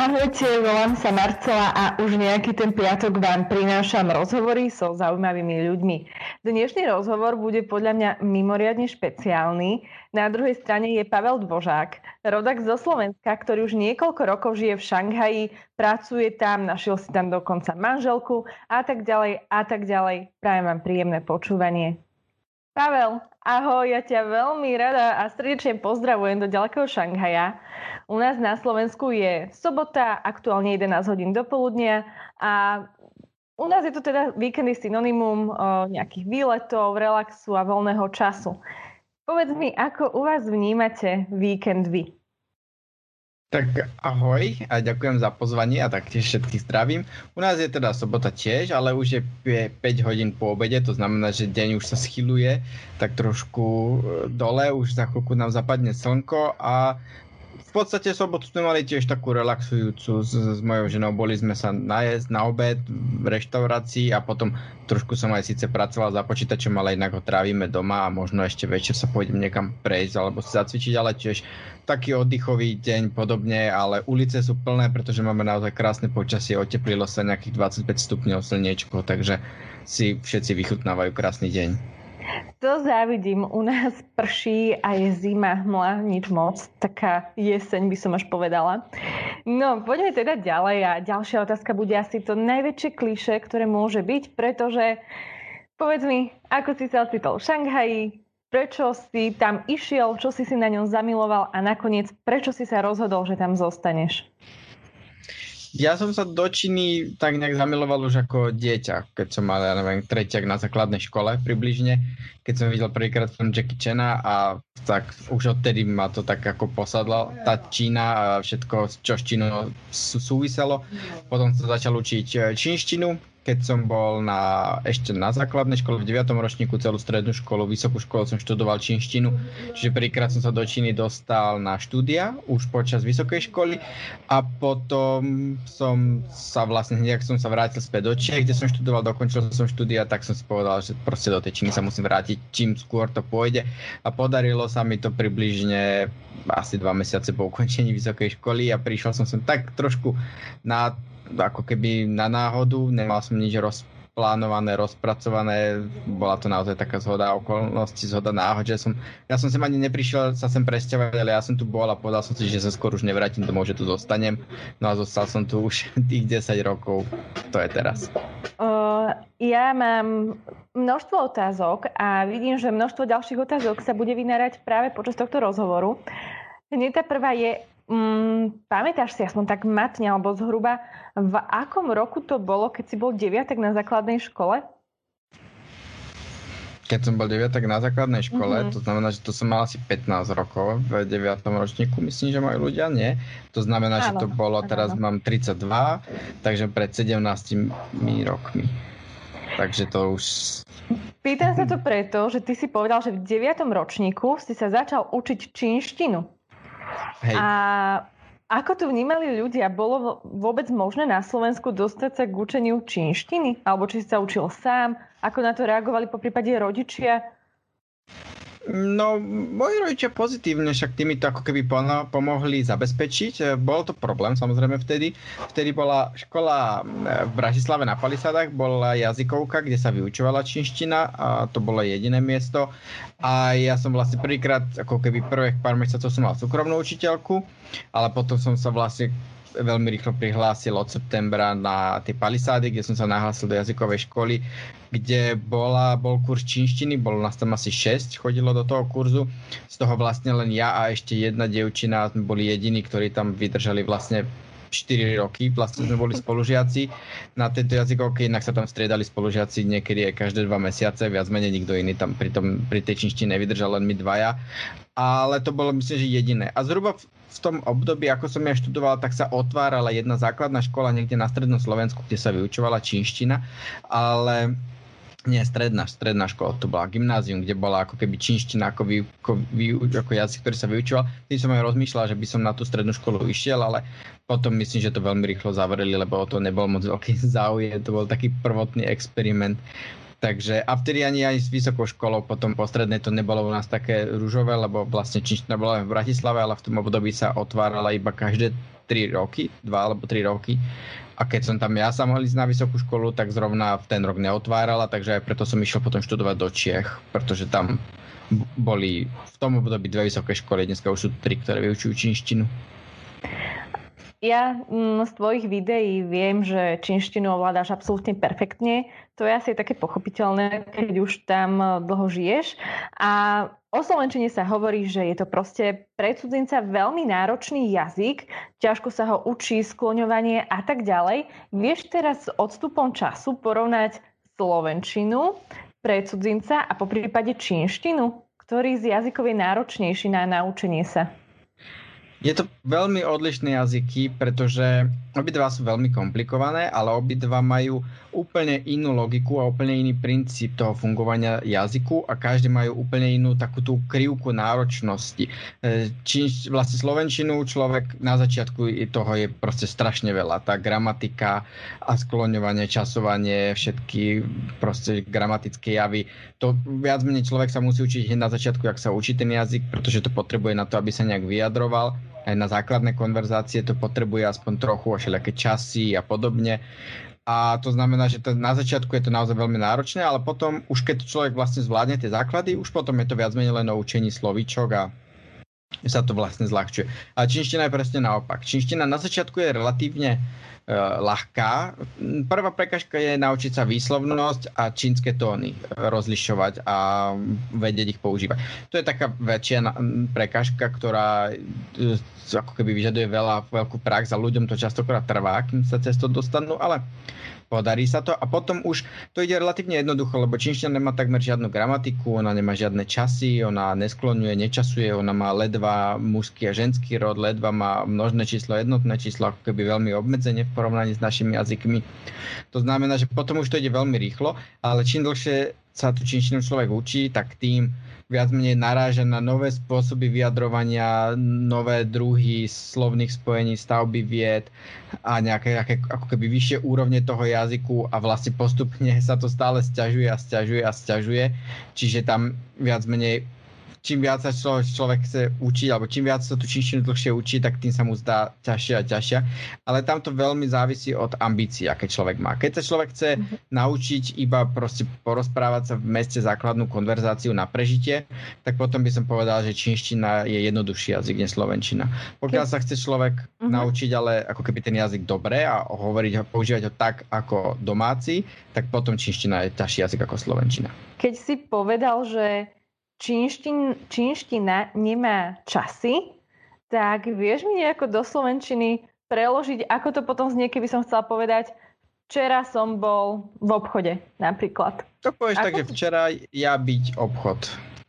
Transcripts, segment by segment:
Ahojte, volám sa Marcela a už nejaký ten piatok vám prinášam rozhovory so zaujímavými ľuďmi. Dnešný rozhovor bude podľa mňa mimoriadne špeciálny. Na druhej strane je Pavel Dvožák, rodak zo Slovenska, ktorý už niekoľko rokov žije v Šanghaji, pracuje tam, našiel si tam dokonca manželku a tak ďalej a tak ďalej. Prajem vám príjemné počúvanie. Pavel, ahoj, ja ťa veľmi rada a srdečne pozdravujem do ďalekého Šanghaja. U nás na Slovensku je sobota, aktuálne 11 hodín do poludnia a u nás je to teda víkendy synonymum nejakých výletov, relaxu a voľného času. Povedz mi, ako u vás vnímate víkend vy? Tak ahoj a ďakujem za pozvanie a taktiež všetkých zdravím. U nás je teda sobota tiež, ale už je 5 hodín po obede, to znamená, že deň už sa schyluje tak trošku e, dole, už za chvíľku nám zapadne slnko a v podstate sobotu sme mali tiež takú relaxujúcu s, s mojou ženou. Boli sme sa najesť na obed v reštaurácii a potom trošku som aj síce pracoval za počítačom, ale inak ho trávime doma a možno ešte večer sa pôjdem niekam prejsť alebo si zacvičiť, ale tiež taký oddychový deň podobne, ale ulice sú plné, pretože máme naozaj krásne počasie, oteplilo sa nejakých 25 stupňov slniečko, takže si všetci vychutnávajú krásny deň. To závidím. U nás prší a je zima, hmla, nič moc. Taká jeseň by som až povedala. No, poďme teda ďalej a ďalšia otázka bude asi to najväčšie kliše, ktoré môže byť, pretože povedz mi, ako si sa ocitol v Šanghaji, prečo si tam išiel, čo si si na ňom zamiloval a nakoniec prečo si sa rozhodol, že tam zostaneš? Ja som sa do Číny tak nejak zamiloval už ako dieťa, keď som mal, ja neviem, treťak na základnej škole približne, keď som videl prvýkrát film Jackie Chana a tak už odtedy ma to tak ako posadla tá Čína a všetko, čo s Čínou súviselo. Potom som začal učiť čínštinu, keď som bol na, ešte na základnej škole v 9. ročníku, celú strednú školu, vysokú školu som študoval čínštinu, čiže prvýkrát som sa do Číny dostal na štúdia, už počas vysokej školy a potom som sa vlastne, hneď som sa vrátil späť do Čiech, kde som študoval, dokončil som štúdia, tak som si povedal, že proste do tej Číny sa musím vrátiť, čím skôr to pôjde a podarilo sa mi to približne asi dva mesiace po ukončení vysokej školy a prišiel som sem tak trošku na ako keby na náhodu, nemal som nič rozplánované, rozpracované, bola to naozaj taká zhoda okolností, zhoda náhod, že som, ja som sem ani neprišiel sa sem presťahovať, ale ja som tu bol a povedal som si, že sa skôr už nevrátim domov, že tu zostanem, no a zostal som tu už tých 10 rokov, to je teraz. Uh, ja mám množstvo otázok a vidím, že množstvo ďalších otázok sa bude vynárať práve počas tohto rozhovoru. Hneď tá prvá je, Mm, pamätáš si aspoň tak matne alebo zhruba, v akom roku to bolo, keď si bol deviatek na základnej škole? Keď som bol deviatak na základnej škole, mm-hmm. to znamená, že to som mal asi 15 rokov v 9. ročníku, myslím, že majú ľudia, nie? To znamená, áno, že to bolo, áno, teraz mám 32, takže pred 17 rokmi. Takže to už... Pýtam sa to preto, že ty si povedal, že v 9. ročníku si sa začal učiť čínštinu. Hej. A ako to vnímali ľudia? Bolo vôbec možné na Slovensku dostať sa k učeniu čínštiny? Alebo či sa učil sám? Ako na to reagovali po prípade rodičia? No, moji rodičia pozitívne, však tými to ako keby pomohli zabezpečiť. Bol to problém samozrejme vtedy. Vtedy bola škola e, v Bratislave na Palisádach, bola jazykovka, kde sa vyučovala čínština a to bolo jediné miesto. A ja som vlastne prvýkrát, ako keby prvých pár mesiacov som mal súkromnú učiteľku, ale potom som sa vlastne veľmi rýchlo prihlásil od septembra na tie palisády, kde som sa nahlásil do jazykovej školy, kde bola, bol kurz čínštiny, bolo nás tam asi 6, chodilo do toho kurzu. Z toho vlastne len ja a ešte jedna dievčina sme boli jediní, ktorí tam vydržali vlastne 4 roky, vlastne sme boli spolužiaci na tejto jazykovke, inak sa tam striedali spolužiaci niekedy aj každé dva mesiace, viac menej nikto iný tam pri, tom, pri tej čínštine nevydržal, len my dvaja. Ale to bolo myslím, že jediné. A zhruba v tom období, ako som ja študoval, tak sa otvárala jedna základná škola niekde na strednom Slovensku, kde sa vyučovala čínština, ale nie, stredná, stredná škola, to bola gymnázium, kde bola ako keby čínština ako, vy, ako, vy, ako jazyk, ktorý sa vyučoval. Tým som aj rozmýšľal, že by som na tú strednú školu išiel, ale potom myslím, že to veľmi rýchlo zavreli, lebo o to nebol moc veľký záujem, to bol taký prvotný experiment. Takže a vtedy ani aj s vysokou školou potom postrednej to nebolo u nás také rúžové, lebo vlastne čínština bola v Bratislave, ale v tom období sa otvárala iba každé 3 roky, 2 alebo 3 roky. A keď som tam ja sa mohol ísť na vysokú školu, tak zrovna v ten rok neotvárala, takže aj preto som išiel potom študovať do Čiech, pretože tam boli v tom období dve vysoké školy, dneska už sú tri, ktoré vyučujú čínštinu. Ja mm, z tvojich videí viem, že čínštinu ovládáš absolútne perfektne. To je asi také pochopiteľné, keď už tam e, dlho žiješ. A o Slovenčine sa hovorí, že je to proste pre cudzinca veľmi náročný jazyk, ťažko sa ho učí, skloňovanie a tak ďalej. Vieš teraz s odstupom času porovnať Slovenčinu pre cudzinca a po prípade čínštinu? Ktorý z jazykov je náročnejší na naučenie sa? Je to veľmi odlišné jazyky, pretože obidva sú veľmi komplikované, ale obidva majú úplne inú logiku a úplne iný princíp toho fungovania jazyku a každý majú úplne inú takú tú krivku náročnosti. E, Čín, vlastne slovenčinu človek na začiatku toho je proste strašne veľa. Tá gramatika a skloňovanie, časovanie, všetky proste gramatické javy, to viac menej človek sa musí učiť hneď na začiatku, ak sa učí ten jazyk, pretože to potrebuje na to, aby sa nejak vyjadroval aj na základné konverzácie to potrebuje aspoň trochu všelijaké časy a podobne. A to znamená, že to, na začiatku je to naozaj veľmi náročné, ale potom už keď človek vlastne zvládne tie základy, už potom je to viac menej len o učení slovíčok a sa to vlastne zľahčuje. A čínština je presne naopak. Čínština na začiatku je relatívne E, ľahká. Prvá prekažka je naučiť sa výslovnosť a čínske tóny rozlišovať a vedieť ich používať. To je taká väčšia prekažka, ktorá e, ako keby vyžaduje veľa, veľkú prax a ľuďom to častokrát trvá, kým sa cez to dostanú, ale podarí sa to a potom už to ide relatívne jednoducho, lebo čínština nemá takmer žiadnu gramatiku, ona nemá žiadne časy, ona neskloňuje, nečasuje, ona má ledva mužský a ženský rod, ledva má množné číslo, jednotné číslo, ako keby veľmi obmedzenie v porovnaní s našimi jazykmi. To znamená, že potom už to ide veľmi rýchlo, ale čím dlhšie sa tu čínštinu človek učí, tak tým viac menej naráža na nové spôsoby vyjadrovania, nové druhy slovných spojení, stavby vied a nejaké, nejaké ako keby vyššie úrovne toho jazyku a vlastne postupne sa to stále stiažuje a stiažuje a stiažuje. Čiže tam viac menej čím viac sa človek, človek chce učiť, alebo čím viac sa tú čínštinu dlhšie učí, tak tým sa mu zdá ťažšie a ťažšia. Ale tam to veľmi závisí od ambícií, aké človek má. Keď sa človek chce mm-hmm. naučiť iba proste porozprávať sa v meste základnú konverzáciu na prežitie, tak potom by som povedal, že čínština je jednoduchší jazyk, než slovenčina. Pokiaľ sa chce človek mm-hmm. naučiť, ale ako keby ten jazyk dobre a hovoriť ho, používať ho tak ako domáci, tak potom čínština je ťažší jazyk ako slovenčina. Keď si povedal, že čínštin, čínština nemá časy, tak vieš mi nejako do Slovenčiny preložiť, ako to potom znie, keby som chcela povedať, včera som bol v obchode napríklad. To povieš ako tak, že včera ja byť obchod.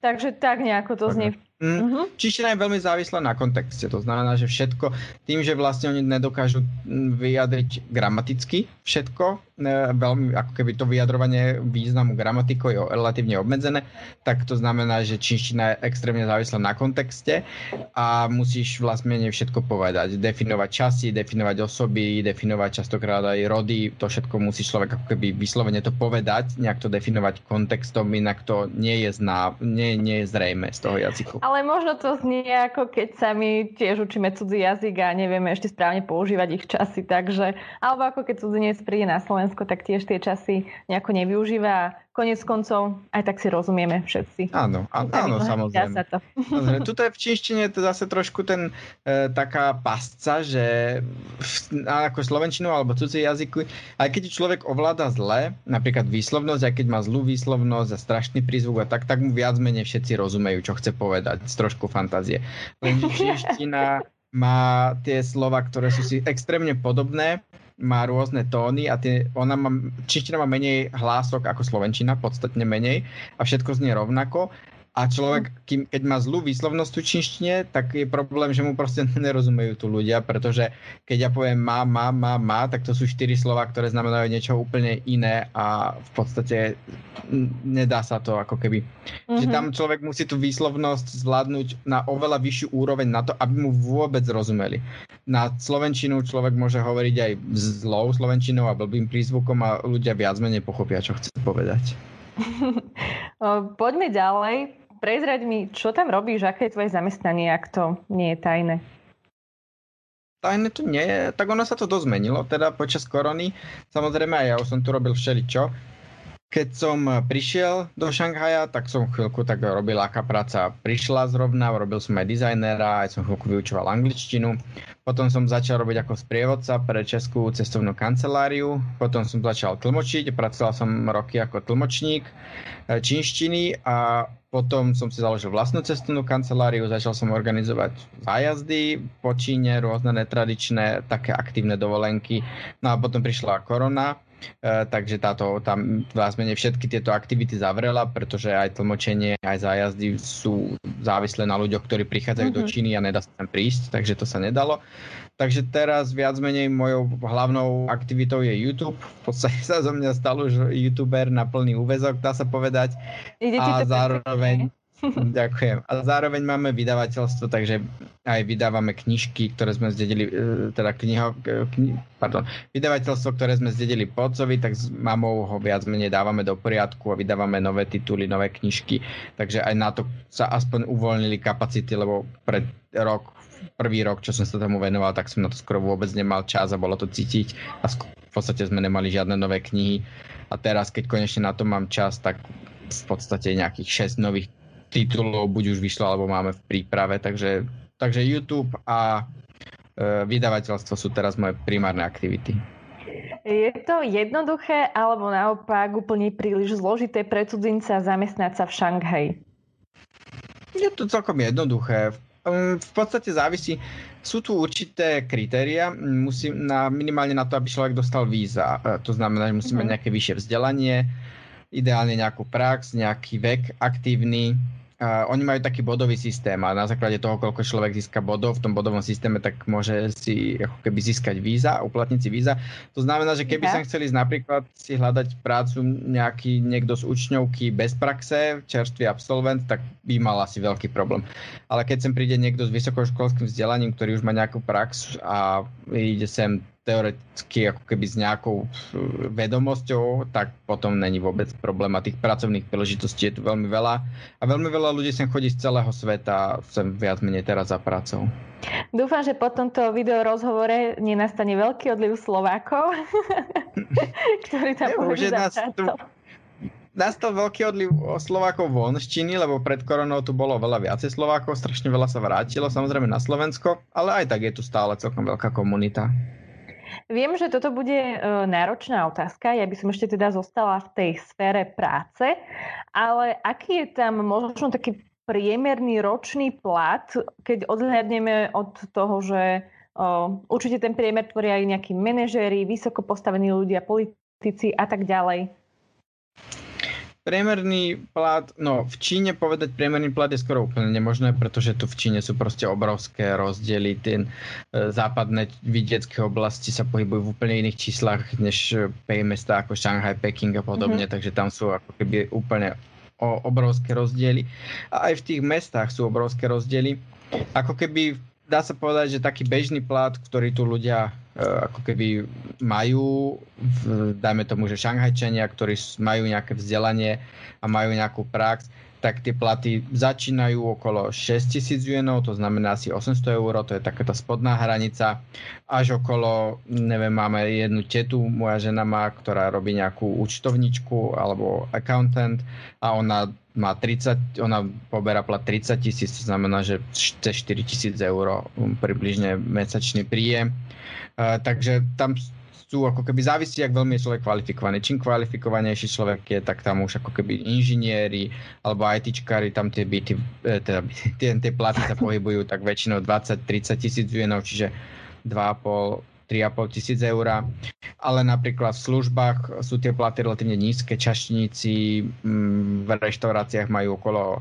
Takže tak nejako to znie. Mm. Uh-huh. Číština je veľmi závislá na kontexte. To znamená, že všetko, tým, že vlastne oni nedokážu vyjadriť gramaticky všetko, e, veľmi ako keby to vyjadrovanie významu gramatikou je relatívne obmedzené, tak to znamená, že čínština je extrémne závislá na kontexte a musíš vlastne všetko povedať. Definovať časy, definovať osoby, definovať častokrát aj rody, to všetko musí človek ako keby vyslovene to povedať, nejak to definovať kontextom, inak to nie je, zná, nie, nie je zrejme z toho jazyku. Ale možno to znie ako keď sa my tiež učíme cudzí jazyk a nevieme ešte správne používať ich časy, takže, alebo ako keď cudzinec príde na Slovensko, tak tiež tie časy nejako nevyužíva konec koncov aj tak si rozumieme všetci. Áno, áno, áno samozrejme. Sa to. samozrejme. Tuto je v čínštine to zase trošku ten e, taká pasca, že v, ako slovenčinu alebo cudzie jazyky, aj keď človek ovláda zle, napríklad výslovnosť, aj keď má zlú výslovnosť a strašný prízvuk a tak, tak mu viac menej všetci rozumejú, čo chce povedať z trošku fantázie. Lenže čínština má tie slova, ktoré sú si extrémne podobné má rôzne tóny a tie, ona má, čínština má menej hlások ako slovenčina, podstatne menej a všetko znie rovnako a človek, kým, keď má zlú výslovnosť v čínštine, tak je problém, že mu proste nerozumejú tu ľudia, pretože keď ja poviem má, má, má, má, tak to sú štyri slova, ktoré znamenajú niečo úplne iné a v podstate nedá sa to ako keby. Mm-hmm. Že tam človek musí tú výslovnosť zvládnuť na oveľa vyššiu úroveň na to, aby mu vôbec rozumeli. Na slovenčinu človek môže hovoriť aj zlou slovenčinou a blbým prízvukom a ľudia viac menej pochopia, čo chce povedať. Poďme ďalej. Prezrať mi, čo tam robíš, aké je tvoje zamestnanie, ak to nie je tajné. Tajné to nie je, tak ono sa to dosť zmenilo, teda počas korony. Samozrejme aj ja už som tu robil všeličo. Keď som prišiel do Šanghaja, tak som chvíľku tak robil, aká práca prišla zrovna, robil som aj dizajnera, aj som chvíľku vyučoval angličtinu. Potom som začal robiť ako sprievodca pre Českú cestovnú kanceláriu. Potom som začal tlmočiť, pracoval som roky ako tlmočník e, čínštiny a potom som si založil vlastnú cestovnú kanceláriu, začal som organizovať zájazdy po Číne, rôzne netradičné, také aktívne dovolenky. No a potom prišla korona takže táto, tam vás menej všetky tieto aktivity zavrela, pretože aj tlmočenie, aj zájazdy sú závislé na ľuďoch, ktorí prichádzajú mm-hmm. do mhm. Číny a nedá sa tam prísť, takže to sa nedalo. Takže teraz viac menej mojou hlavnou aktivitou je YouTube. V podstate sa zo mňa stal už youtuber na plný úvezok, dá sa povedať. Ide a zároveň... Perfektne Ďakujem. A zároveň máme vydavateľstvo, takže aj vydávame knižky, ktoré sme zdedili, e, teda kniho, e, kni, pardon, vydavateľstvo, ktoré sme zdedili po otcovi, tak s mamou ho viac menej dávame do poriadku a vydávame nové tituly, nové knižky. Takže aj na to sa aspoň uvoľnili kapacity, lebo pred rok, prvý rok, čo som sa tomu venoval, tak som na to skoro vôbec nemal čas a bolo to cítiť a v podstate sme nemali žiadne nové knihy. A teraz, keď konečne na to mám čas, tak v podstate nejakých 6 nových titulov buď už vyšlo, alebo máme v príprave, takže, takže YouTube a e, vydavateľstvo sú teraz moje primárne aktivity. Je to jednoduché, alebo naopak úplne príliš zložité pre cudzinca zamestnať sa v Šanghaji? Je to celkom jednoduché. V podstate závisí, sú tu určité kritéria, musí na, minimálne na to, aby človek dostal víza. E, to znamená, že musí mať mhm. nejaké vyššie vzdelanie, ideálne nejakú prax, nejaký vek aktívny, Uh, oni majú taký bodový systém a na základe toho, koľko človek získa bodov v tom bodovom systéme, tak môže si ako keby získať víza, uplatniť si víza. To znamená, že keby ja. sa chceli napríklad si hľadať prácu nejaký niekto z učňovky bez praxe, čerstvý absolvent, tak by mal asi veľký problém. Ale keď sem príde niekto s vysokoškolským vzdelaním, ktorý už má nejakú prax a ide sem teoreticky ako keby s nejakou uh, vedomosťou, tak potom není vôbec problém a tých pracovných príležitostí je tu veľmi veľa a veľmi veľa ľudí sem chodí z celého sveta sem viac menej teraz za prácou. Dúfam, že po tomto video rozhovore nenastane veľký odliv Slovákov, ktorí tam môžu za tu, nastal veľký odliv Slovákov von z Číny, lebo pred koronou tu bolo veľa viacej Slovákov, strašne veľa sa vrátilo, samozrejme na Slovensko, ale aj tak je tu stále celkom veľká komunita. Viem, že toto bude e, náročná otázka. Ja by som ešte teda zostala v tej sfére práce, ale aký je tam možno taký priemerný ročný plat, keď odhľadneme od toho, že o, určite ten priemer tvoria aj nejakí manažéri, vysoko postavení ľudia, politici a tak ďalej. Priemerný plat, no v Číne povedať priemerný plat je skoro úplne nemožné, pretože tu v Číne sú proste obrovské rozdiely. Tie e, západné vidiecké oblasti sa pohybujú v úplne iných číslach než e, mesta ako Šanghaj, Peking a podobne, mm-hmm. takže tam sú ako keby úplne o, obrovské rozdiely. A aj v tých mestách sú obrovské rozdiely. Ako keby dá sa povedať, že taký bežný plat, ktorý tu ľudia ako keby majú, dajme tomu, že šanghajčania, ktorí majú nejaké vzdelanie a majú nejakú prax, tak tie platy začínajú okolo 6000 juenov, to znamená asi 800 eur, to je taká tá spodná hranica, až okolo, neviem, máme jednu tetu, moja žena má, ktorá robí nejakú účtovničku alebo accountant a ona má 30, ona poberá plat 30 tisíc, to znamená, že cez 4 tisíc eur približne mesačný príjem. Takže tam sú ako keby závisí, ak veľmi je človek kvalifikovaný. Čím kvalifikovanejší človek je, tak tam už ako keby inžinieri alebo ITčkári, tam tie byty, e, teda tie, tie platy sa pohybujú tak väčšinou 20-30 tisíc vienov, čiže 2,5 3,5 tisíc eur. Ale napríklad v službách sú tie platy relatívne nízke. Čašníci mm, v reštauráciách majú okolo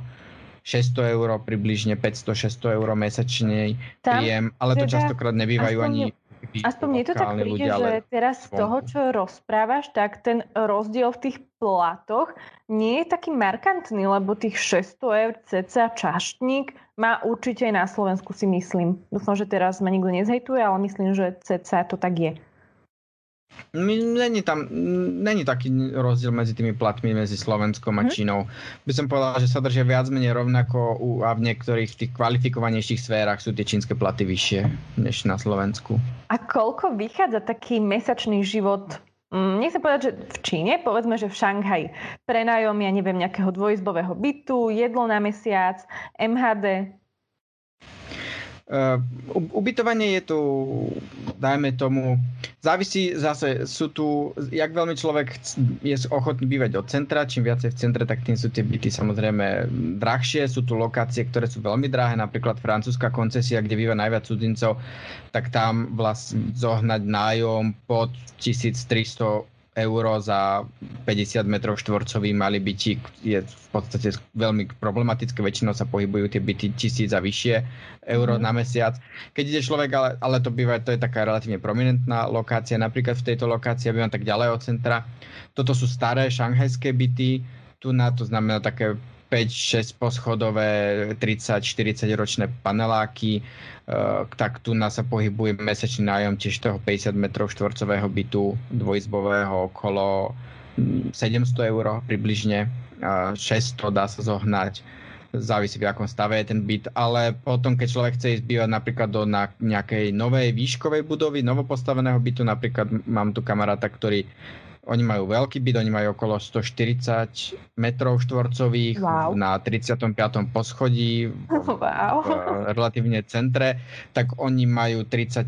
600 eur, približne 500-600 eur mesačný príjem, ale to teda častokrát nebývajú ani Aspoň mne to tak príde, ľudia, že teraz z toho, čo rozprávaš, tak ten rozdiel v tých platoch nie je taký markantný, lebo tých 600 eur cca čaštník má určite aj na Slovensku si myslím. Dúfam, že teraz ma nikto nezhejtuje, ale myslím, že cca to tak je. Není tam, není taký rozdiel medzi tými platmi medzi Slovenskom a mhm. Čínou. By som povedal, že sa držia viac menej rovnako u, a v niektorých tých kvalifikovanejších sférach sú tie čínske platy vyššie než na Slovensku. A koľko vychádza taký mesačný život Mm, nechcem povedať, že v Číne, povedzme, že v Šanghaji prenajom, ja neviem, nejakého dvojizbového bytu, jedlo na mesiac, MHD, Uh, ubytovanie je tu, dajme tomu, závisí zase, sú tu, jak veľmi človek je ochotný bývať od centra, čím viacej v centre, tak tým sú tie byty samozrejme drahšie, sú tu lokácie, ktoré sú veľmi drahé, napríklad francúzska koncesia, kde býva najviac cudzincov, tak tam vlastne zohnať nájom pod 1300 euro za 50 metrov štvorcový malý bytík je v podstate veľmi problematické. Väčšinou sa pohybujú tie byty tisíc a vyššie euro mm. na mesiac. Keď ide človek, ale, ale to býva, to je taká relatívne prominentná lokácia. Napríklad v tejto lokácii, bývam tak ďalej od centra. Toto sú staré šanghajské byty. Tu na to znamená také 5-6 poschodové 30-40 ročné paneláky, e, tak tu nás sa pohybuje mesačný nájom tiež toho 50 metrov štvorcového bytu dvojizbového okolo 700 eur približne, 600 dá sa zohnať závisí v akom stave je ten byt, ale potom, keď človek chce ísť bývať napríklad do na nejakej novej výškovej budovy, novopostaveného bytu, napríklad mám tu kamaráta, ktorý oni majú veľký byt, oni majú okolo 140 metrov štvorcových wow. na 35. poschodí wow. v relatívne centre, tak oni majú 35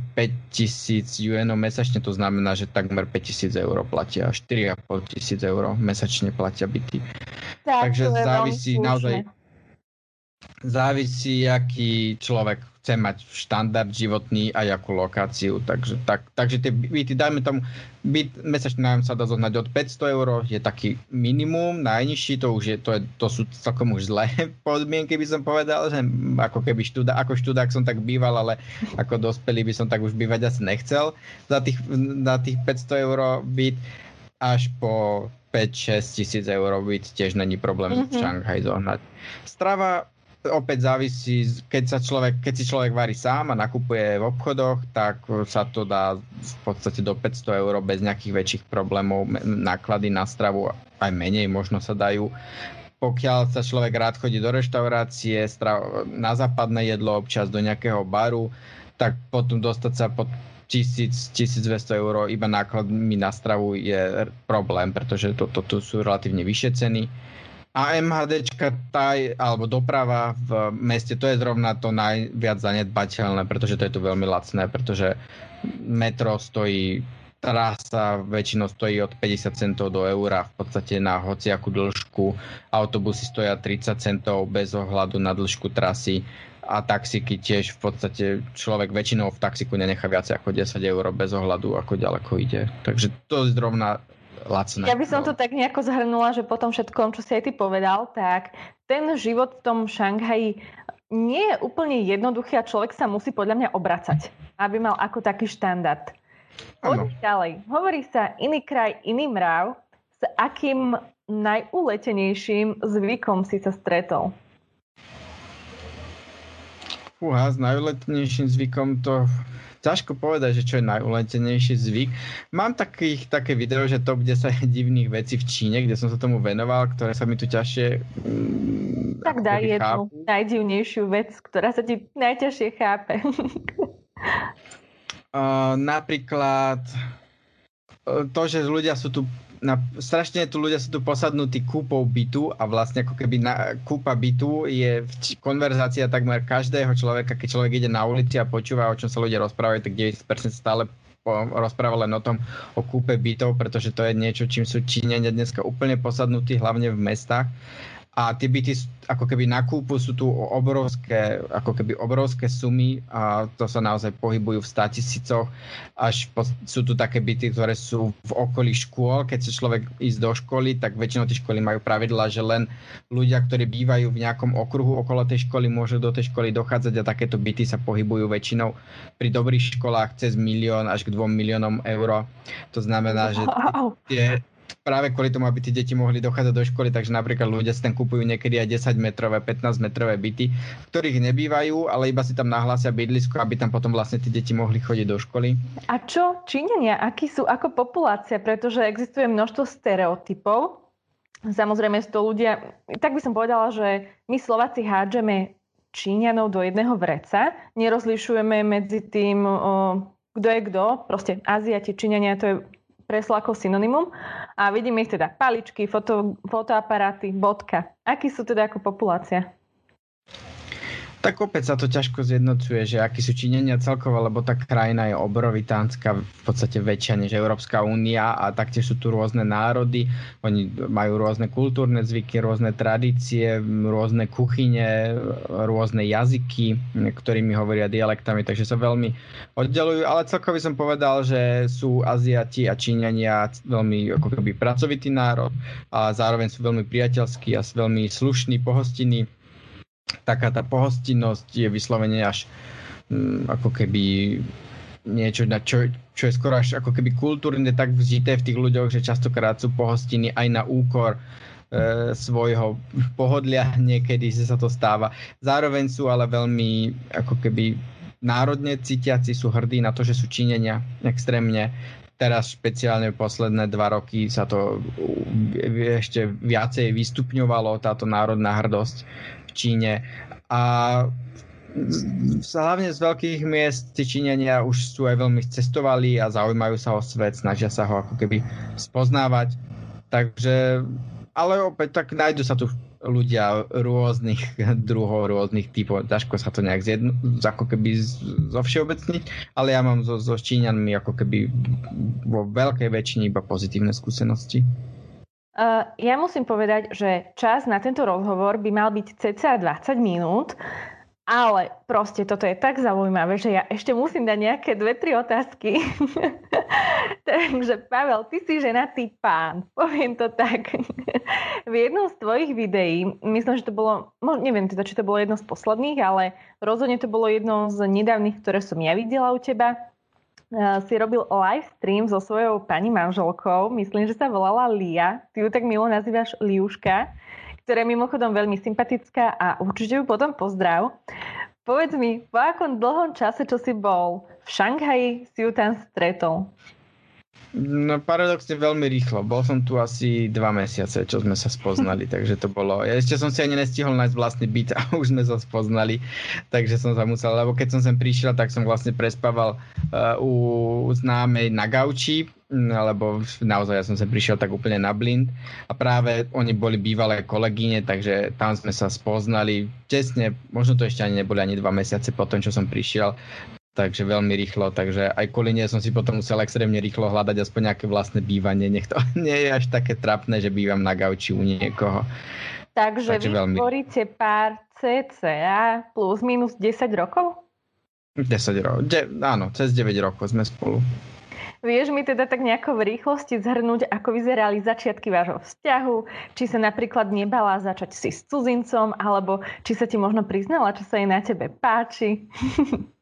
tisíc UNO mesačne, to znamená, že takmer 5 tisíc eur platia, 4,5 tisíc eur mesačne platia byty. Tak, Takže závisí naozaj závisí, aký človek chce mať štandard životný a jakú lokáciu. Takže, tak, takže tie byty, dajme tomu, byt, mesačný nájom sa dá zohnať od 500 eur, je taký minimum, najnižší, to už je, to, je, to sú celkom už zlé podmienky, by som povedal, že ako keby študá, ako študák som tak býval, ale ako dospelý by som tak už bývať asi nechcel za tých, za tých 500 eur byt až po 5-6 tisíc eur byt tiež není problém mm-hmm. v Šanghaj zohnať. Strava opäť závisí, keď, sa človek, keď si človek varí sám a nakupuje v obchodoch, tak sa to dá v podstate do 500 eur bez nejakých väčších problémov. Náklady na stravu aj menej možno sa dajú. Pokiaľ sa človek rád chodí do reštaurácie, na západné jedlo, občas do nejakého baru, tak potom dostať sa pod 1000-1200 eur iba nákladmi na stravu je problém, pretože toto to, to sú relatívne vyššie ceny a MHDčka, tá, alebo doprava v meste, to je zrovna to najviac zanedbateľné, pretože to je tu veľmi lacné, pretože metro stojí, trasa väčšinou stojí od 50 centov do eura v podstate na hociakú dĺžku. Autobusy stoja 30 centov bez ohľadu na dĺžku trasy a taxiky tiež v podstate človek väčšinou v taxiku nenechá viac ako 10 eur bez ohľadu, ako ďaleko ide. Takže to zrovna lacné. Ja by som no. to tak nejako zhrnula, že po tom všetkom, čo si aj ty povedal, tak ten život v tom Šanghaji nie je úplne jednoduchý a človek sa musí podľa mňa obracať, aby mal ako taký štandard. Poď ďalej. Hovorí sa iný kraj, iný mrav. S akým najuletenejším zvykom si sa stretol? Fúha, s najuletenejším zvykom to ťažko povedať, že čo je najuletenejší zvyk. Mám takých, také video, že top 10 divných vecí v Číne, kde som sa tomu venoval, ktoré sa mi tu ťažšie mm, Tak daj jednu najdivnejšiu vec, ktorá sa ti najťažšie chápe. uh, napríklad uh, to, že ľudia sú tu na, strašne tu ľudia sú tu posadnutí kúpou bytu a vlastne ako keby na, kúpa bytu je konverzácia takmer každého človeka, keď človek ide na ulici a počúva, o čom sa ľudia rozprávajú, tak 90% stále rozpráva len o tom, o kúpe bytov, pretože to je niečo, čím sú Číňania dneska úplne posadnutí, hlavne v mestách a tie byty ako keby na kúpu sú tu obrovské, ako keby obrovské sumy a to sa naozaj pohybujú v statisícoch, až po, sú tu také byty, ktoré sú v okolí škôl, keď sa človek ísť do školy, tak väčšinou tie školy majú pravidla, že len ľudia, ktorí bývajú v nejakom okruhu okolo tej školy, môžu do tej školy dochádzať a takéto byty sa pohybujú väčšinou pri dobrých školách cez milión až k dvom miliónom eur. To znamená, že tie, práve kvôli tomu, aby tí deti mohli dochádzať do školy, takže napríklad ľudia si tam kupujú niekedy aj 10 metrové, 15 metrové byty, v ktorých nebývajú, ale iba si tam nahlásia bydlisko, aby tam potom vlastne tí deti mohli chodiť do školy. A čo Číňania, akí sú ako populácia, pretože existuje množstvo stereotypov, Samozrejme to ľudia, tak by som povedala, že my Slováci hádžeme Číňanov do jedného vreca, nerozlišujeme medzi tým, kto je kto, proste Aziati, Číňania, to je preslo ako synonymum. A vidíme ich teda paličky, foto, fotoaparáty, bodka. Akí sú teda ako populácia? Tak opäť sa to ťažko zjednocuje, že akí sú činenia celkovo, lebo tá krajina je obrovitánska, v podstate väčšia než Európska únia a taktiež sú tu rôzne národy, oni majú rôzne kultúrne zvyky, rôzne tradície, rôzne kuchyne, rôzne jazyky, ktorými hovoria dialektami, takže sa veľmi oddelujú, ale celkovo som povedal, že sú Aziati a Číňania veľmi ako keby pracovitý národ a zároveň sú veľmi priateľskí a veľmi slušní, pohostinní taká tá pohostinnosť je vyslovene až mm, ako keby niečo, na čo, čo je skoro až ako keby kultúrne tak vzžité v tých ľuďoch, že častokrát sú pohostiny aj na úkor e, svojho pohodlia niekedy, sa to stáva. Zároveň sú ale veľmi ako keby národne cítiaci, sú hrdí na to, že sú činenia extrémne. Teraz špeciálne posledné dva roky sa to ešte viacej vystupňovalo, táto národná hrdosť Číne. A hlavne z veľkých miest tí Číňania už sú aj veľmi cestovali a zaujímajú sa o svet, snažia sa ho ako keby spoznávať. Takže, ale opäť tak nájdu sa tu ľudia rôznych druhov, rôznych typov. Ťažko sa to nejak zjedno, ako keby zo všeobecniť, ale ja mám so, so Číňanmi ako keby vo veľkej väčšine iba pozitívne skúsenosti. Uh, ja musím povedať, že čas na tento rozhovor by mal byť cca 20 minút, ale proste toto je tak zaujímavé, že ja ešte musím dať nejaké dve, tri otázky. Takže Pavel, ty si ženatý pán, poviem to tak. v jednom z tvojich videí, myslím, že to bolo, neviem teda, či to bolo jedno z posledných, ale rozhodne to bolo jedno z nedávnych, ktoré som ja videla u teba Eh, si robil live stream so svojou pani manželkou, myslím, že sa volala Lia, ty ju tak milo nazývaš Liuška, ktorá je mimochodom veľmi sympatická a určite ju potom pozdrav. Povedz mi, po akom dlhom čase, čo si bol v Šanghaji, si ju tam stretol? No paradoxne veľmi rýchlo. Bol som tu asi dva mesiace, čo sme sa spoznali, takže to bolo... Ja ešte som si ani nestihol nájsť vlastný byt a už sme sa spoznali, takže som sa musel, lebo keď som sem prišiel, tak som vlastne prespával uh, u známej na gauči, lebo naozaj ja som sa prišiel tak úplne na blind. A práve oni boli bývalé kolegyne, takže tam sme sa spoznali. Tesne, možno to ešte ani neboli ani dva mesiace po tom, čo som prišiel, takže veľmi rýchlo, takže aj kvôli nie som si potom musel extrémne rýchlo hľadať aspoň nejaké vlastné bývanie, nech to nie je až také trapné, že bývam na gauči u niekoho. Takže, takže vy veľmi... tvoríte pár cca plus minus 10 rokov? 10 rokov, De- áno, cez 9 rokov sme spolu. Vieš mi teda tak nejako v rýchlosti zhrnúť, ako vyzerali začiatky vášho vzťahu? Či sa napríklad nebala začať si s cudzincom, alebo či sa ti možno priznala, čo sa jej na tebe páči?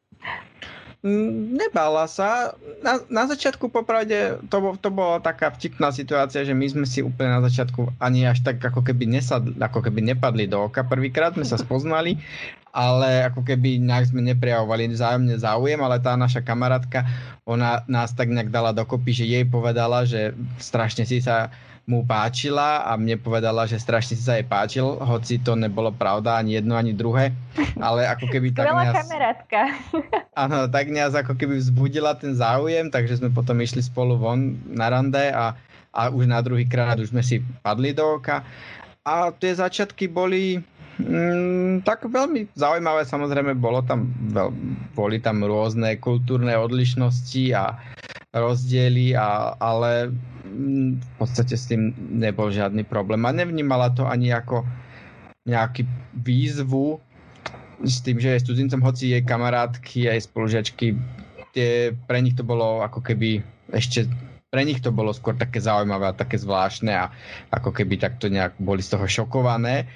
Mm, nebala sa. Na, na začiatku popravde to, to bola taká vtipná situácia, že my sme si úplne na začiatku ani až tak ako keby, nesad, ako keby nepadli do oka. Prvýkrát sme sa spoznali, ale ako keby nejak sme neprejavovali vzájomne záujem, ale tá naša kamarátka, ona nás tak nejak dala dokopy, že jej povedala, že strašne si sa mu páčila a mne povedala, že strašne si sa jej páčil, hoci to nebolo pravda ani jedno, ani druhé, ale ako keby tak nás... kamarátka. Áno, tak nás ako keby vzbudila ten záujem, takže sme potom išli spolu von na rande a, a už na druhý krát už sme si padli do oka. A tie začiatky boli Mm, tak veľmi zaujímavé, samozrejme, bolo tam, veľ, boli tam rôzne kultúrne odlišnosti a rozdiely, a, ale Mm, v podstate s tým nebol žiadny problém. A nevnímala to ani ako nejaký výzvu s tým, že je studencom, hoci jej kamarátky, aj spolužiačky, tie, pre nich to bolo ako keby ešte pre nich to bolo skôr také zaujímavé a také zvláštne a ako keby takto nejak boli z toho šokované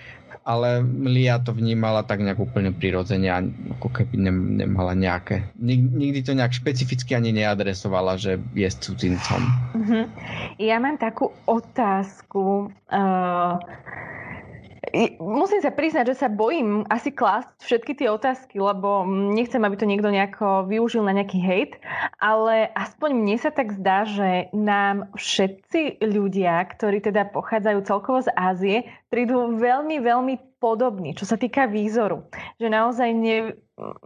ale Lia to vnímala tak nejak úplne prirodzene a ako keby nemala nejaké, nikdy to nejak špecificky ani neadresovala, že je s cudzincom. Uh-huh. Ja mám takú otázku. Uh, musím sa priznať, že sa bojím asi klásť všetky tie otázky, lebo nechcem, aby to niekto nejako využil na nejaký hejt, ale aspoň mne sa tak zdá, že nám všetci ľudia, ktorí teda pochádzajú celkovo z Ázie, prídu veľmi, veľmi podobní, čo sa týka výzoru. Že naozaj ne,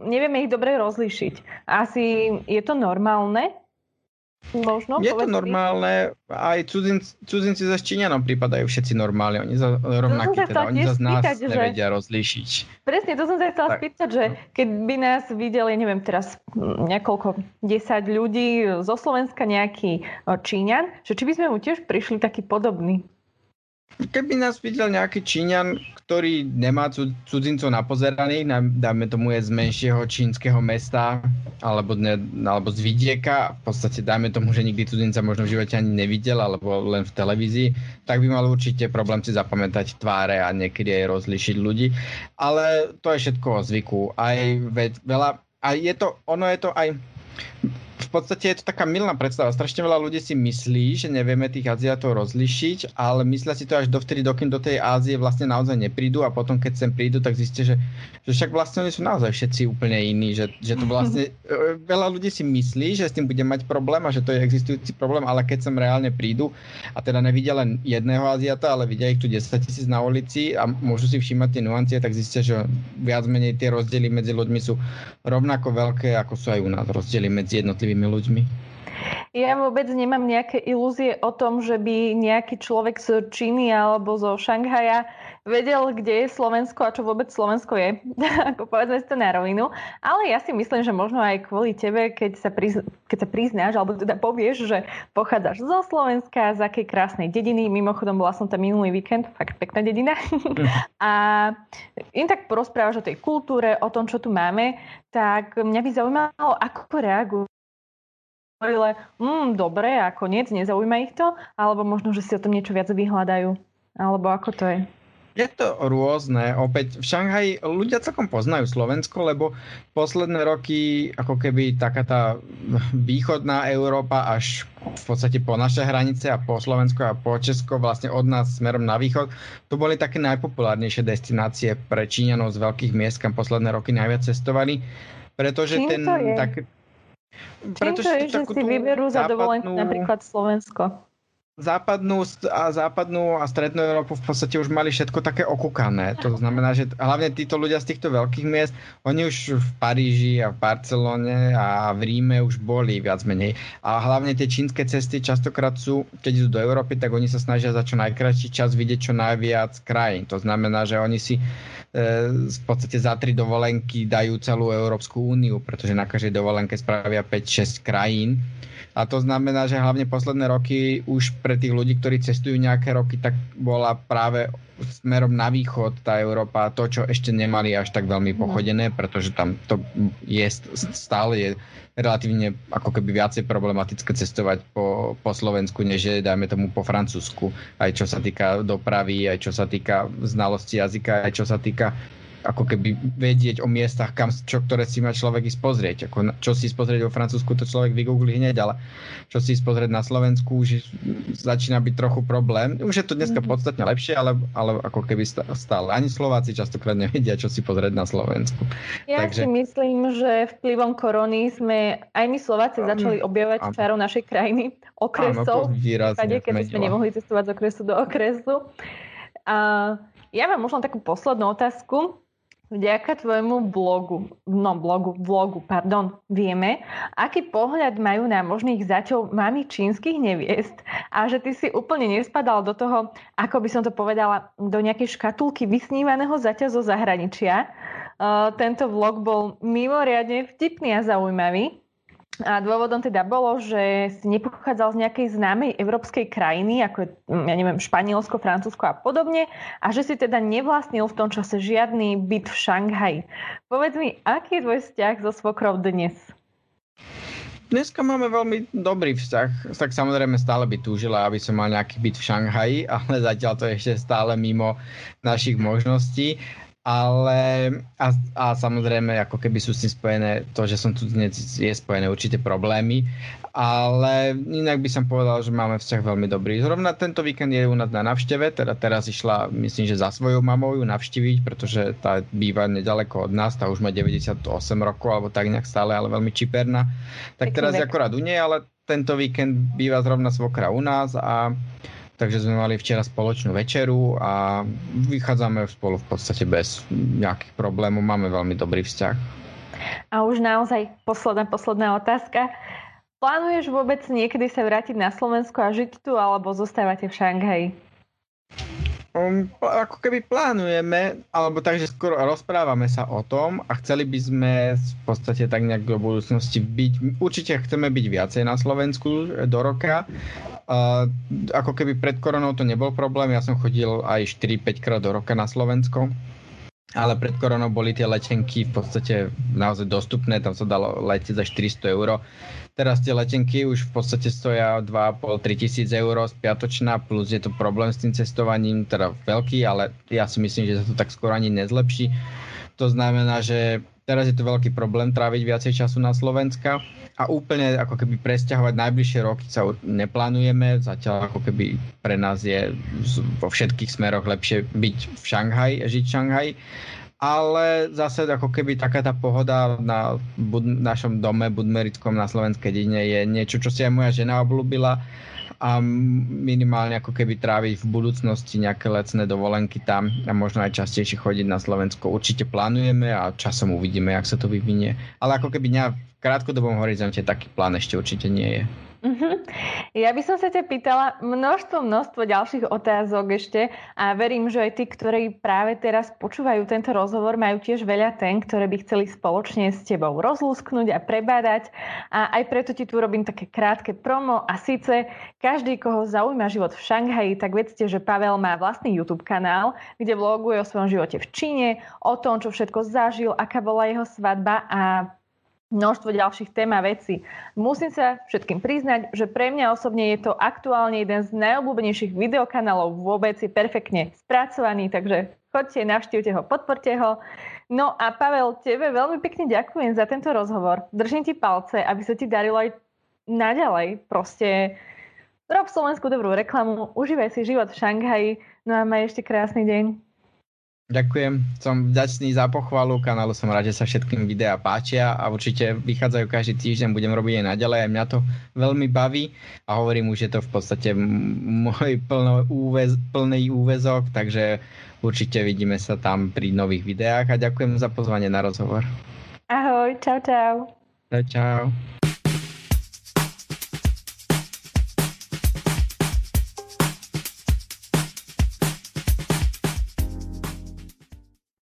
nevieme ich dobre rozlišiť. Asi je to normálne, Možno, je to normálne, aj cudzinci, cudzinci za Číňanom prípadajú všetci normálni, oni za rovnakí, teda oni za nás spýtať, nevedia že... rozlíšiť. Presne, to som sa chcela tak. spýtať, že keď by nás videli, neviem, teraz niekoľko, 10 ľudí zo Slovenska, nejaký Číňan, že či by sme mu tiež prišli taký podobný? Keby nás videl nejaký Číňan, ktorý nemá cudzincov napozeraných, dáme tomu je z menšieho čínskeho mesta alebo, ne, alebo z vidieka, v podstate dáme tomu, že nikdy cudzinca možno v živote ani nevidel alebo len v televízii, tak by mal určite problém si zapamätať tváre a niekedy aj rozlišiť ľudí. Ale to je všetko o zvyku. Aj veľa, a je to, ono je to aj v podstate je to taká milná predstava. Strašne veľa ľudí si myslí, že nevieme tých Aziatov rozlišiť, ale myslia si to až dovtedy, dokým do tej Ázie vlastne naozaj neprídu a potom, keď sem prídu, tak zistia, že, že však vlastne oni sú naozaj všetci úplne iní, že, že to vlastne e, veľa ľudí si myslí, že s tým bude mať problém a že to je existujúci problém, ale keď sem reálne prídu a teda nevidia len jedného Aziata, ale vidia ich tu 10 tisíc na ulici a môžu si všímať tie nuancie, tak zistia, že viac menej tie rozdiely medzi ľuďmi sú rovnako veľké, ako sú aj u nás rozdiely medzi jednotlivými jednotlivými ľuďmi? Ja vôbec nemám nejaké ilúzie o tom, že by nejaký človek z Číny alebo zo Šanghaja vedel, kde je Slovensko a čo vôbec Slovensko je. Ako povedzme si to na rovinu. Ale ja si myslím, že možno aj kvôli tebe, keď sa, priz, keď sa priznáš, alebo teda povieš, že pochádzaš zo Slovenska, z akej krásnej dediny. Mimochodom, bola som tam minulý víkend, fakt pekná dedina. a im tak porozprávaš o tej kultúre, o tom, čo tu máme, tak mňa by zaujímalo, ako reagujú hovorili, mm, dobre a koniec, nezaujíma ich to, alebo možno, že si o tom niečo viac vyhľadajú, alebo ako to je? Je to rôzne. Opäť v Šanghaji ľudia celkom poznajú Slovensko, lebo posledné roky ako keby taká tá východná Európa až v podstate po naše hranice a po Slovensko a po Česko vlastne od nás smerom na východ, to boli také najpopulárnejšie destinácie pre Číňanov z veľkých miest, kam posledné roky najviac cestovali. Pretože Čím ten... Tak, Čím to je, že si vyberú za dovolenku napríklad Slovensko? západnú a západnú a strednú Európu v podstate už mali všetko také okúkané. To znamená, že hlavne títo ľudia z týchto veľkých miest, oni už v Paríži a v Barcelone a v Ríme už boli viac menej. A hlavne tie čínske cesty častokrát sú, keď idú do Európy, tak oni sa snažia za čo najkračší čas vidieť čo najviac krajín. To znamená, že oni si v podstate za tri dovolenky dajú celú Európsku úniu, pretože na každej dovolenke spravia 5-6 krajín a to znamená, že hlavne posledné roky už pre tých ľudí, ktorí cestujú nejaké roky, tak bola práve smerom na východ tá Európa to, čo ešte nemali až tak veľmi no. pochodené, pretože tam to je stále je relatívne ako keby viacej problematické cestovať po, po Slovensku, než je, dajme tomu, po Francúzsku. Aj čo sa týka dopravy, aj čo sa týka znalosti jazyka, aj čo sa týka ako keby vedieť o miestach, kam, čo, ktoré si má človek ísť pozrieť. Ako, čo si ísť pozrieť vo Francúzsku, to človek vygooglí hneď, ale čo si ísť pozrieť na Slovensku, už začína byť trochu problém. Už je to dneska mhm. podstatne lepšie, ale, ale ako keby stále. Ani Slováci častokrát nevedia, čo si pozrieť na Slovensku. Ja Takže... si myslím, že vplyvom korony sme aj my Slováci začali objavovať čarov našej krajiny, okresov, Áno, keď sme nemohli cestovať z okresu do okresu. A ja mám možno takú poslednú otázku. Vďaka tvojmu blogu, no blogu, vlogu, pardon, vieme, aký pohľad majú na možných zaťov mami čínskych neviest a že ty si úplne nespadal do toho, ako by som to povedala, do nejakej škatulky vysnívaného zaťa zo zahraničia. Uh, tento vlog bol mimoriadne vtipný a zaujímavý. A dôvodom teda bolo, že si nepochádzal z nejakej známej európskej krajiny, ako je, mm, ja neviem, Španielsko, Francúzsko a podobne, a že si teda nevlastnil v tom čase žiadny byt v Šanghaji. Povedz mi, aký je tvoj vzťah so svokrov dnes? dneska máme veľmi dobrý vzťah. Tak samozrejme stále by túžila, aby som mal nejaký byt v Šanghaji, ale zatiaľ to je ešte stále mimo našich možností ale a, a samozrejme ako keby sú s tým spojené to, že som tu dnes je spojené určité problémy, ale inak by som povedal, že máme vzťah veľmi dobrý. Zrovna tento víkend je u nás na navšteve, teda teraz išla myslím, že za svojou mamou ju navštíviť, pretože tá býva nedaleko od nás, tá už má 98 rokov alebo tak nejak stále, ale veľmi čiperná. Tak teraz je akorát u nej, ale tento víkend býva zrovna svokra u nás a takže sme mali včera spoločnú večeru a vychádzame spolu v podstate bez nejakých problémov, máme veľmi dobrý vzťah. A už naozaj posledná, posledná otázka. Plánuješ vôbec niekedy sa vrátiť na Slovensko a žiť tu, alebo zostávate v Šanghaji? Um, ako keby plánujeme, alebo takže skoro rozprávame sa o tom a chceli by sme v podstate tak nejak do budúcnosti byť, určite chceme byť viacej na Slovensku do roka. Uh, ako keby pred koronou to nebol problém, ja som chodil aj 4-5 krát do roka na Slovensko ale pred koronou boli tie letenky v podstate naozaj dostupné, tam sa dalo letieť za 400 eur. Teraz tie letenky už v podstate stoja 2,5-3 tisíc eur spiatočná, plus je to problém s tým cestovaním, teda veľký, ale ja si myslím, že sa to tak skoro ani nezlepší. To znamená, že teraz je to veľký problém tráviť viacej času na Slovenska a úplne ako keby presťahovať najbližšie roky sa neplánujeme. Zatiaľ ako keby pre nás je vo všetkých smeroch lepšie byť v Šanghaj, žiť v Šanghaj. Ale zase ako keby taká tá pohoda na bud- našom dome budmerickom na slovenskej dedine je niečo, čo si aj moja žena obľúbila a minimálne ako keby tráviť v budúcnosti nejaké lecné dovolenky tam a možno aj častejšie chodiť na Slovensko. Určite plánujeme a časom uvidíme, jak sa to vyvinie. Ale ako keby v krátkodobom horizonte taký plán ešte určite nie je. Uh-huh. Ja by som sa ťa pýtala množstvo, množstvo ďalších otázok ešte a verím, že aj tí, ktorí práve teraz počúvajú tento rozhovor, majú tiež veľa ten, ktoré by chceli spoločne s tebou rozlúsknuť a prebádať a aj preto ti tu robím také krátke promo a síce každý, koho zaujíma život v Šanghaji, tak vedzte, že Pavel má vlastný YouTube kanál, kde vloguje o svojom živote v Číne, o tom, čo všetko zažil, aká bola jeho svadba a množstvo ďalších tém a vecí. Musím sa všetkým priznať, že pre mňa osobne je to aktuálne jeden z najobľúbenejších videokanálov vôbec, je perfektne spracovaný, takže chodte, navštívte ho, podporte ho. No a Pavel, tebe veľmi pekne ďakujem za tento rozhovor. Držím ti palce, aby sa ti darilo aj naďalej. Proste rob Slovensku dobrú reklamu, užívaj si život v Šanghaji, no a maj ešte krásny deň. Ďakujem, som vďačný za pochvalu kanálu, som rád, že sa všetkým videá páčia a určite vychádzajú každý týždeň, budem robiť aj naďalej, aj mňa to veľmi baví a hovorím, už je to v podstate môj plno, úvez, plný úvezok, takže určite vidíme sa tam pri nových videách a ďakujem za pozvanie na rozhovor. Ahoj, čau čau. Čau čau.